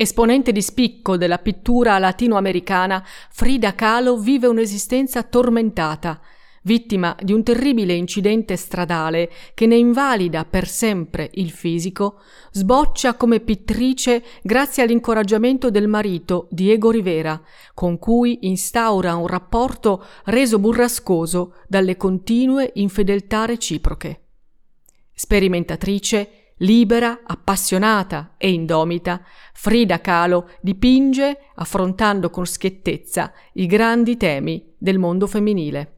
Esponente di spicco della pittura latinoamericana, Frida Kahlo vive un'esistenza tormentata, vittima di un terribile incidente stradale che ne invalida per sempre il fisico, sboccia come pittrice grazie all'incoraggiamento del marito Diego Rivera, con cui instaura un rapporto reso burrascoso dalle continue infedeltà reciproche. Sperimentatrice, Libera, appassionata e indomita, Frida Kahlo dipinge, affrontando con schiettezza, i grandi temi del mondo femminile.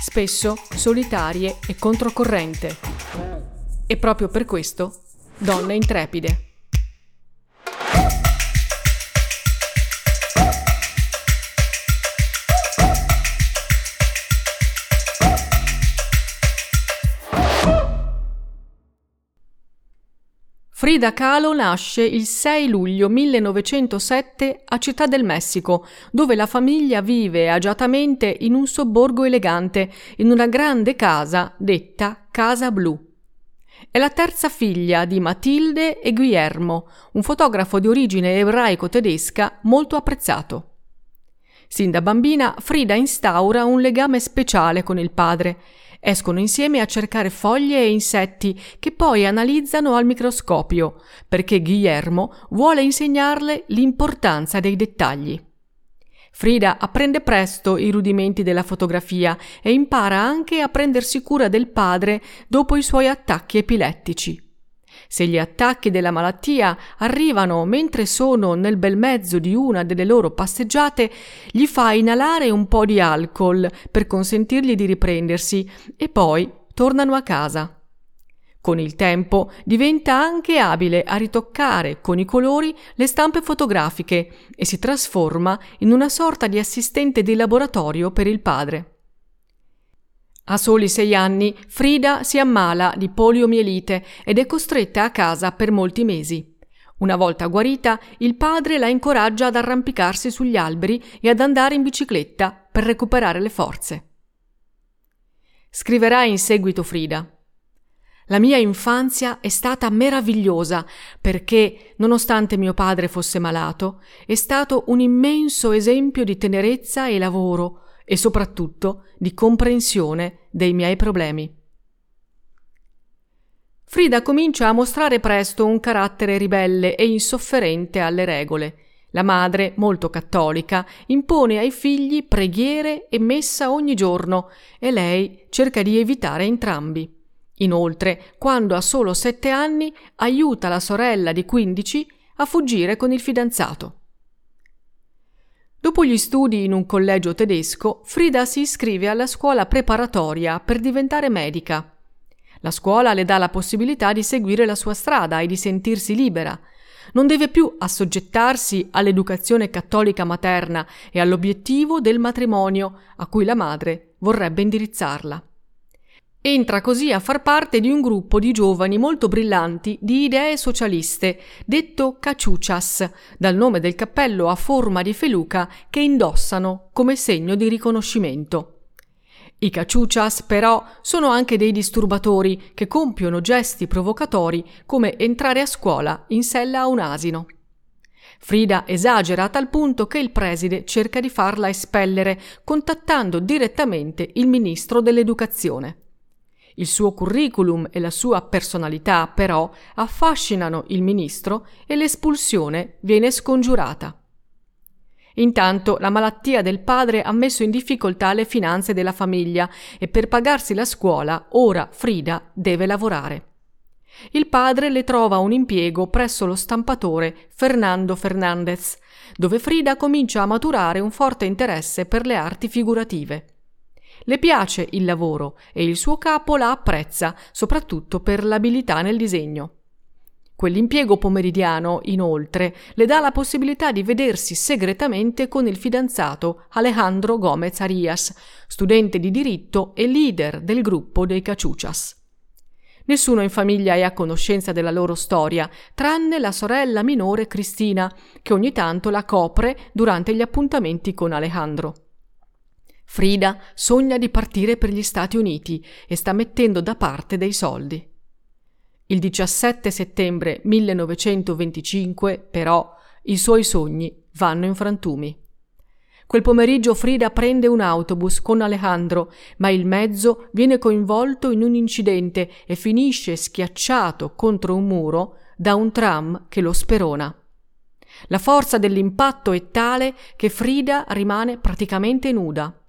spesso solitarie e controcorrente. E proprio per questo, donne intrepide. Frida Kahlo nasce il 6 luglio 1907 a Città del Messico, dove la famiglia vive agiatamente in un sobborgo elegante, in una grande casa detta Casa Blu. È la terza figlia di Matilde e Guillermo, un fotografo di origine ebraico-tedesca molto apprezzato. Sin da bambina Frida instaura un legame speciale con il padre Escono insieme a cercare foglie e insetti che poi analizzano al microscopio, perché Guillermo vuole insegnarle l'importanza dei dettagli. Frida apprende presto i rudimenti della fotografia e impara anche a prendersi cura del padre dopo i suoi attacchi epilettici. Se gli attacchi della malattia arrivano mentre sono nel bel mezzo di una delle loro passeggiate, gli fa inalare un po' di alcol per consentirgli di riprendersi e poi tornano a casa. Con il tempo diventa anche abile a ritoccare con i colori le stampe fotografiche e si trasforma in una sorta di assistente di laboratorio per il padre. A soli sei anni Frida si ammala di poliomielite ed è costretta a casa per molti mesi. Una volta guarita, il padre la incoraggia ad arrampicarsi sugli alberi e ad andare in bicicletta per recuperare le forze. Scriverà in seguito Frida. La mia infanzia è stata meravigliosa perché, nonostante mio padre fosse malato, è stato un immenso esempio di tenerezza e lavoro, e soprattutto di comprensione dei miei problemi. Frida comincia a mostrare presto un carattere ribelle e insofferente alle regole. La madre, molto cattolica, impone ai figli preghiere e messa ogni giorno e lei cerca di evitare entrambi. Inoltre, quando ha solo sette anni, aiuta la sorella di quindici a fuggire con il fidanzato. Dopo gli studi in un collegio tedesco, Frida si iscrive alla scuola preparatoria per diventare medica. La scuola le dà la possibilità di seguire la sua strada e di sentirsi libera. Non deve più assoggettarsi all'educazione cattolica materna e all'obiettivo del matrimonio a cui la madre vorrebbe indirizzarla. Entra così a far parte di un gruppo di giovani molto brillanti di idee socialiste, detto caciucias, dal nome del cappello a forma di feluca che indossano come segno di riconoscimento. I caciucias, però, sono anche dei disturbatori che compiono gesti provocatori come entrare a scuola in sella a un asino. Frida esagera a tal punto che il preside cerca di farla espellere, contattando direttamente il ministro dell'educazione. Il suo curriculum e la sua personalità, però, affascinano il ministro e l'espulsione viene scongiurata. Intanto la malattia del padre ha messo in difficoltà le finanze della famiglia e per pagarsi la scuola ora Frida deve lavorare. Il padre le trova un impiego presso lo stampatore Fernando Fernandez, dove Frida comincia a maturare un forte interesse per le arti figurative. Le piace il lavoro e il suo capo la apprezza, soprattutto per l'abilità nel disegno. Quell'impiego pomeridiano, inoltre, le dà la possibilità di vedersi segretamente con il fidanzato Alejandro Gomez Arias, studente di diritto e leader del gruppo dei Caciucias. Nessuno in famiglia è a conoscenza della loro storia, tranne la sorella minore Cristina, che ogni tanto la copre durante gli appuntamenti con Alejandro. Frida sogna di partire per gli Stati Uniti e sta mettendo da parte dei soldi. Il 17 settembre 1925, però, i suoi sogni vanno in frantumi. Quel pomeriggio Frida prende un autobus con Alejandro, ma il mezzo viene coinvolto in un incidente e finisce schiacciato contro un muro da un tram che lo sperona. La forza dell'impatto è tale che Frida rimane praticamente nuda.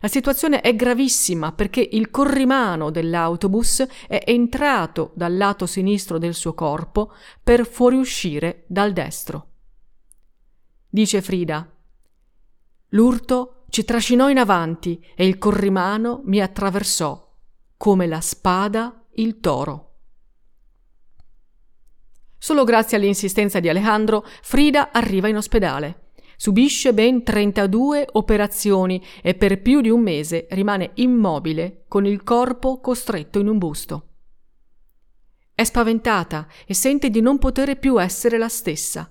La situazione è gravissima perché il corrimano dell'autobus è entrato dal lato sinistro del suo corpo per fuoriuscire dal destro. Dice Frida. L'urto ci trascinò in avanti e il corrimano mi attraversò, come la spada il toro. Solo grazie all'insistenza di Alejandro, Frida arriva in ospedale. Subisce ben 32 operazioni e per più di un mese rimane immobile con il corpo costretto in un busto. È spaventata e sente di non poter più essere la stessa.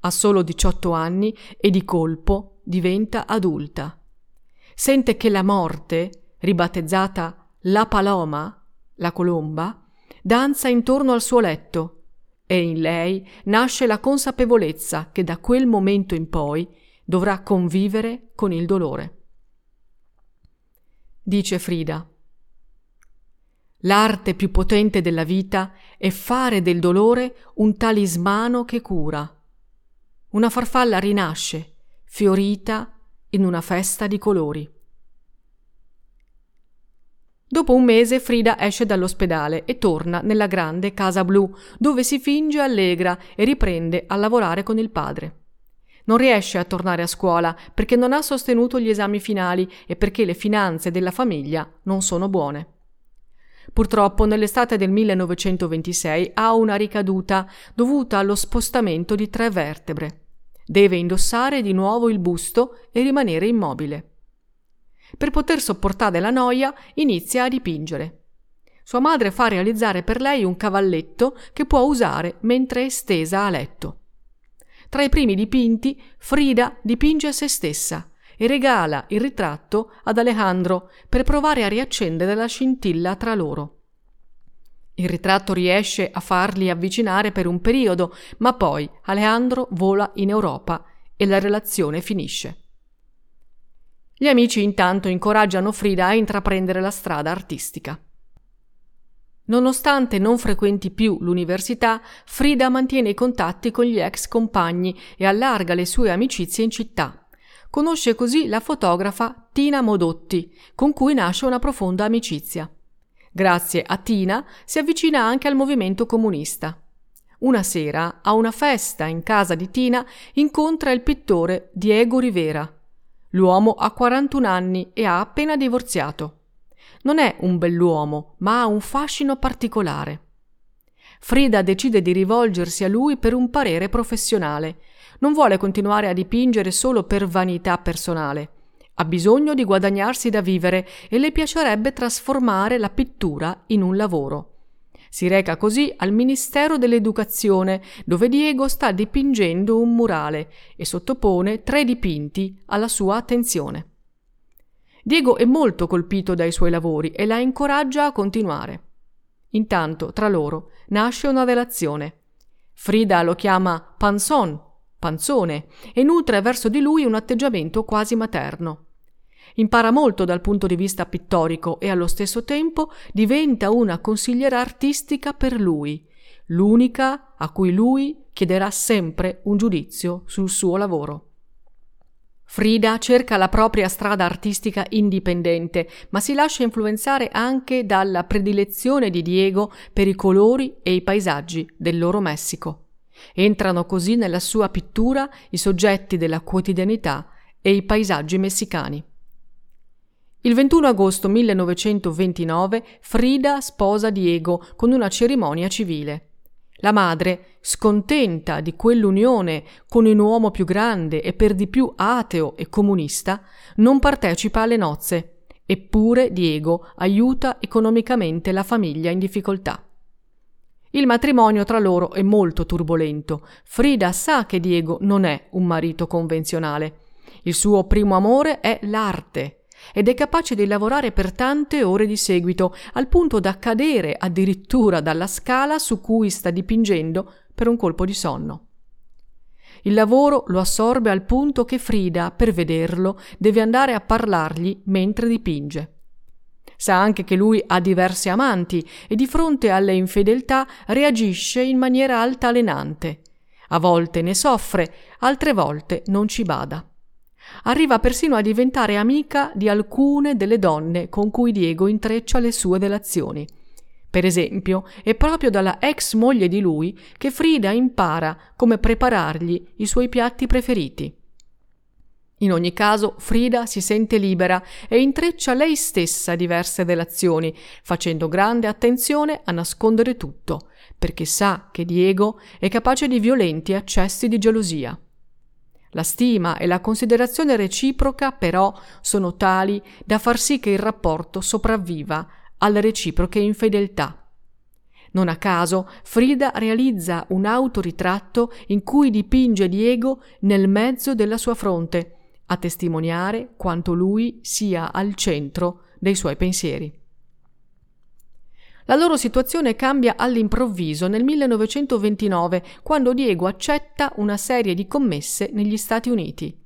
Ha solo 18 anni e di colpo diventa adulta. Sente che la morte, ribattezzata la paloma, la colomba, danza intorno al suo letto e in lei nasce la consapevolezza che da quel momento in poi dovrà convivere con il dolore. Dice Frida. L'arte più potente della vita è fare del dolore un talismano che cura. Una farfalla rinasce, fiorita in una festa di colori. Dopo un mese Frida esce dall'ospedale e torna nella grande casa blu, dove si finge allegra e riprende a lavorare con il padre. Non riesce a tornare a scuola perché non ha sostenuto gli esami finali e perché le finanze della famiglia non sono buone. Purtroppo nell'estate del 1926 ha una ricaduta dovuta allo spostamento di tre vertebre. Deve indossare di nuovo il busto e rimanere immobile. Per poter sopportare la noia, inizia a dipingere. Sua madre fa realizzare per lei un cavalletto che può usare mentre è stesa a letto. Tra i primi dipinti, Frida dipinge se stessa e regala il ritratto ad Alejandro per provare a riaccendere la scintilla tra loro. Il ritratto riesce a farli avvicinare per un periodo, ma poi Alejandro vola in Europa e la relazione finisce. Gli amici intanto incoraggiano Frida a intraprendere la strada artistica. Nonostante non frequenti più l'università, Frida mantiene i contatti con gli ex compagni e allarga le sue amicizie in città. Conosce così la fotografa Tina Modotti, con cui nasce una profonda amicizia. Grazie a Tina si avvicina anche al movimento comunista. Una sera, a una festa in casa di Tina, incontra il pittore Diego Rivera, L'uomo ha 41 anni e ha appena divorziato. Non è un bell'uomo, ma ha un fascino particolare. Frida decide di rivolgersi a lui per un parere professionale. Non vuole continuare a dipingere solo per vanità personale. Ha bisogno di guadagnarsi da vivere e le piacerebbe trasformare la pittura in un lavoro. Si reca così al Ministero dell'Educazione, dove Diego sta dipingendo un murale e sottopone tre dipinti alla sua attenzione. Diego è molto colpito dai suoi lavori e la incoraggia a continuare. Intanto, tra loro, nasce una relazione. Frida lo chiama Panson, panzone, e nutre verso di lui un atteggiamento quasi materno. Impara molto dal punto di vista pittorico e allo stesso tempo diventa una consigliera artistica per lui, l'unica a cui lui chiederà sempre un giudizio sul suo lavoro. Frida cerca la propria strada artistica indipendente, ma si lascia influenzare anche dalla predilezione di Diego per i colori e i paesaggi del loro Messico. Entrano così nella sua pittura i soggetti della quotidianità e i paesaggi messicani. Il 21 agosto 1929 Frida sposa Diego con una cerimonia civile. La madre, scontenta di quell'unione con un uomo più grande e per di più ateo e comunista, non partecipa alle nozze, eppure Diego aiuta economicamente la famiglia in difficoltà. Il matrimonio tra loro è molto turbolento. Frida sa che Diego non è un marito convenzionale. Il suo primo amore è l'arte ed è capace di lavorare per tante ore di seguito, al punto da cadere addirittura dalla scala su cui sta dipingendo per un colpo di sonno. Il lavoro lo assorbe al punto che Frida, per vederlo, deve andare a parlargli mentre dipinge. Sa anche che lui ha diversi amanti e di fronte alle infedeltà reagisce in maniera altalenante. A volte ne soffre, altre volte non ci bada. Arriva persino a diventare amica di alcune delle donne con cui Diego intreccia le sue relazioni. Per esempio, è proprio dalla ex moglie di lui che Frida impara come preparargli i suoi piatti preferiti. In ogni caso, Frida si sente libera e intreccia lei stessa diverse relazioni, facendo grande attenzione a nascondere tutto, perché sa che Diego è capace di violenti accessi di gelosia. La stima e la considerazione reciproca però sono tali da far sì che il rapporto sopravviva alle reciproche infedeltà. Non a caso Frida realizza un autoritratto in cui dipinge Diego nel mezzo della sua fronte, a testimoniare quanto lui sia al centro dei suoi pensieri. La loro situazione cambia all'improvviso nel 1929, quando Diego accetta una serie di commesse negli Stati Uniti.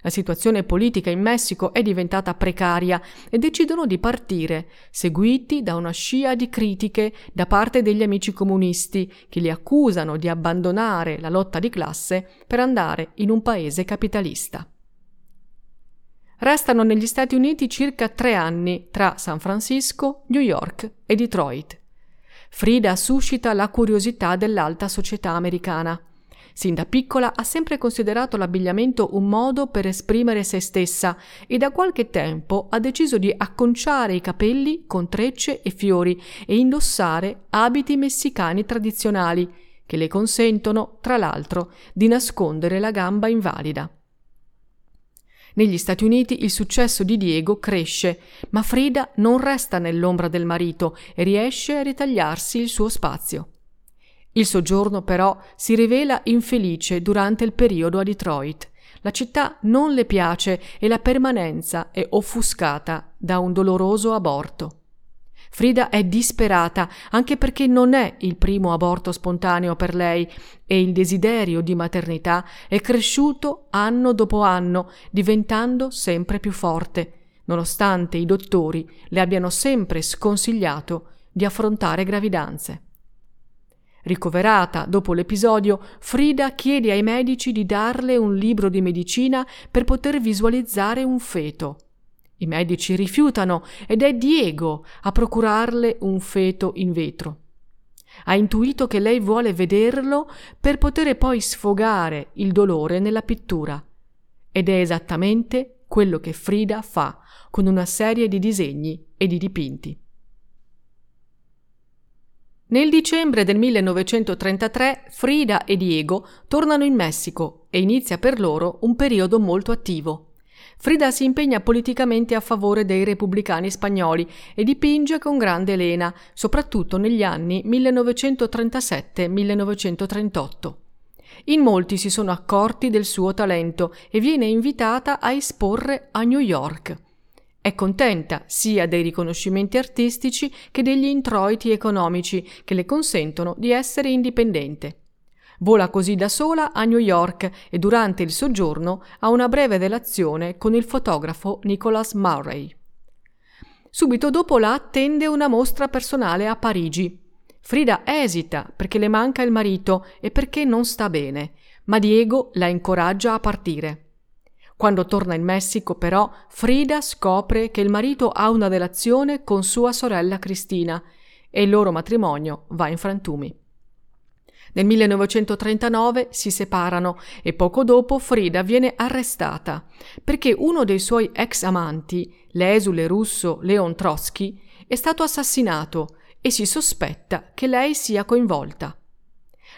La situazione politica in Messico è diventata precaria e decidono di partire, seguiti da una scia di critiche da parte degli amici comunisti che li accusano di abbandonare la lotta di classe per andare in un paese capitalista. Restano negli Stati Uniti circa tre anni tra San Francisco, New York e Detroit. Frida suscita la curiosità dell'alta società americana. Sin da piccola ha sempre considerato l'abbigliamento un modo per esprimere se stessa e da qualche tempo ha deciso di acconciare i capelli con trecce e fiori e indossare abiti messicani tradizionali che le consentono, tra l'altro, di nascondere la gamba invalida. Negli Stati Uniti il successo di Diego cresce, ma Frida non resta nell'ombra del marito e riesce a ritagliarsi il suo spazio. Il soggiorno però si rivela infelice durante il periodo a Detroit. La città non le piace e la permanenza è offuscata da un doloroso aborto. Frida è disperata anche perché non è il primo aborto spontaneo per lei e il desiderio di maternità è cresciuto anno dopo anno, diventando sempre più forte, nonostante i dottori le abbiano sempre sconsigliato di affrontare gravidanze. Ricoverata dopo l'episodio, Frida chiede ai medici di darle un libro di medicina per poter visualizzare un feto. I medici rifiutano ed è Diego a procurarle un feto in vetro. Ha intuito che lei vuole vederlo per poter poi sfogare il dolore nella pittura. Ed è esattamente quello che Frida fa con una serie di disegni e di dipinti. Nel dicembre del 1933 Frida e Diego tornano in Messico e inizia per loro un periodo molto attivo. Frida si impegna politicamente a favore dei repubblicani spagnoli e dipinge con grande lena, soprattutto negli anni 1937-1938. In molti si sono accorti del suo talento e viene invitata a esporre a New York. È contenta sia dei riconoscimenti artistici che degli introiti economici che le consentono di essere indipendente. Vola così da sola a New York e durante il soggiorno ha una breve relazione con il fotografo Nicholas Murray. Subito dopo la attende una mostra personale a Parigi. Frida esita perché le manca il marito e perché non sta bene, ma Diego la incoraggia a partire. Quando torna in Messico, però, Frida scopre che il marito ha una relazione con sua sorella Cristina e il loro matrimonio va in frantumi. Nel 1939 si separano e poco dopo Frida viene arrestata perché uno dei suoi ex amanti, l'esule russo Leon Trotsky, è stato assassinato e si sospetta che lei sia coinvolta.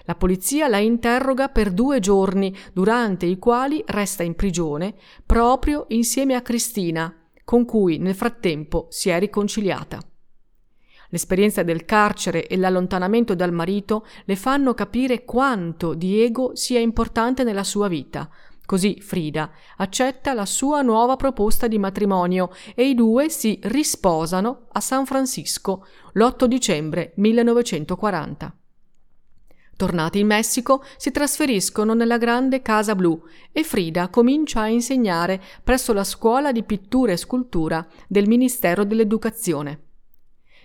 La polizia la interroga per due giorni, durante i quali resta in prigione proprio insieme a Cristina, con cui nel frattempo si è riconciliata. L'esperienza del carcere e l'allontanamento dal marito le fanno capire quanto Diego sia importante nella sua vita. Così Frida accetta la sua nuova proposta di matrimonio e i due si risposano a San Francisco l'8 dicembre 1940. Tornati in Messico, si trasferiscono nella grande Casa Blu e Frida comincia a insegnare presso la scuola di pittura e scultura del Ministero dell'Educazione.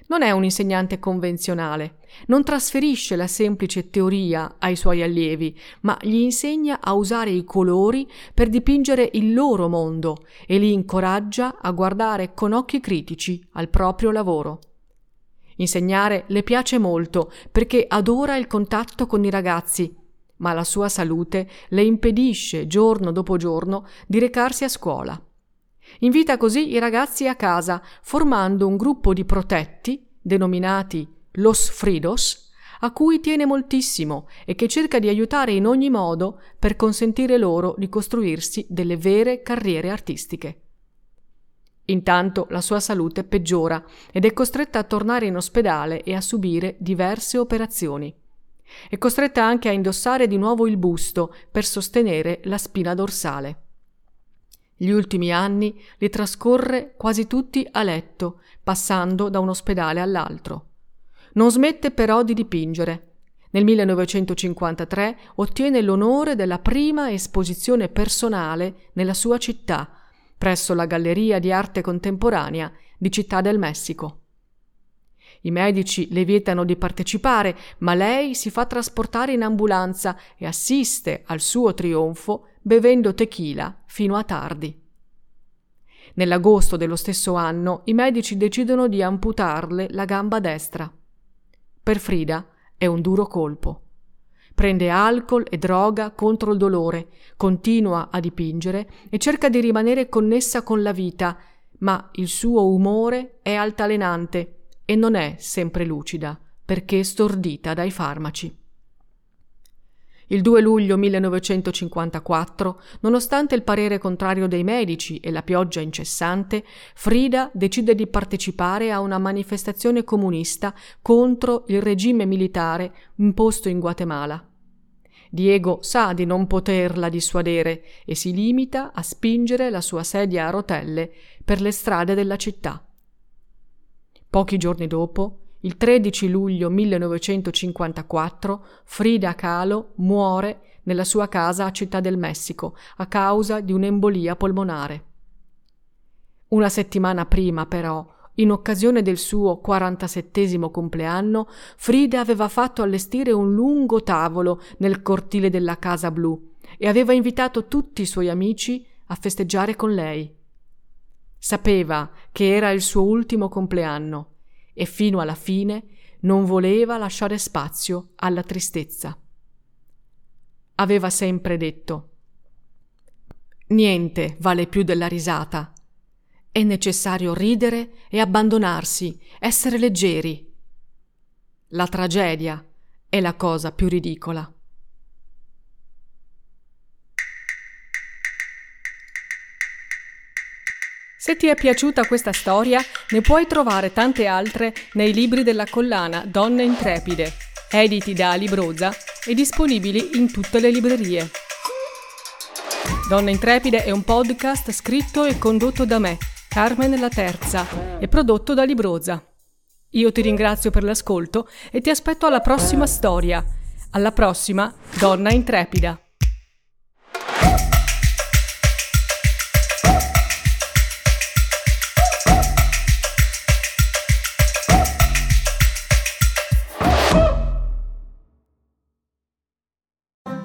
Non è un insegnante convenzionale, non trasferisce la semplice teoria ai suoi allievi, ma gli insegna a usare i colori per dipingere il loro mondo e li incoraggia a guardare con occhi critici al proprio lavoro. Insegnare le piace molto perché adora il contatto con i ragazzi, ma la sua salute le impedisce giorno dopo giorno di recarsi a scuola. Invita così i ragazzi a casa, formando un gruppo di protetti, denominati Los Fridos, a cui tiene moltissimo e che cerca di aiutare in ogni modo per consentire loro di costruirsi delle vere carriere artistiche. Intanto la sua salute peggiora ed è costretta a tornare in ospedale e a subire diverse operazioni. È costretta anche a indossare di nuovo il busto per sostenere la spina dorsale. Gli ultimi anni li trascorre quasi tutti a letto, passando da un ospedale all'altro. Non smette però di dipingere. Nel 1953 ottiene l'onore della prima esposizione personale nella sua città, presso la Galleria di Arte Contemporanea di Città del Messico. I medici le vietano di partecipare, ma lei si fa trasportare in ambulanza e assiste al suo trionfo bevendo tequila fino a tardi. Nell'agosto dello stesso anno i medici decidono di amputarle la gamba destra. Per Frida è un duro colpo. Prende alcol e droga contro il dolore, continua a dipingere e cerca di rimanere connessa con la vita, ma il suo umore è altalenante e non è sempre lucida, perché stordita dai farmaci. Il 2 luglio 1954, nonostante il parere contrario dei medici e la pioggia incessante, Frida decide di partecipare a una manifestazione comunista contro il regime militare imposto in Guatemala. Diego sa di non poterla dissuadere e si limita a spingere la sua sedia a rotelle per le strade della città. Pochi giorni dopo, il 13 luglio 1954 Frida Kahlo muore nella sua casa a Città del Messico a causa di un'embolia polmonare. Una settimana prima, però, in occasione del suo 47 compleanno, Frida aveva fatto allestire un lungo tavolo nel cortile della Casa Blu e aveva invitato tutti i suoi amici a festeggiare con lei. Sapeva che era il suo ultimo compleanno e fino alla fine non voleva lasciare spazio alla tristezza. Aveva sempre detto Niente vale più della risata. È necessario ridere e abbandonarsi, essere leggeri. La tragedia è la cosa più ridicola. Se ti è piaciuta questa storia, ne puoi trovare tante altre nei libri della collana Donne Intrepide, editi da Alibroza e disponibili in tutte le librerie. Donne Intrepide è un podcast scritto e condotto da me, Carmen La Terza, e prodotto da Libroza. Io ti ringrazio per l'ascolto e ti aspetto alla prossima storia Alla prossima, donna intrepida.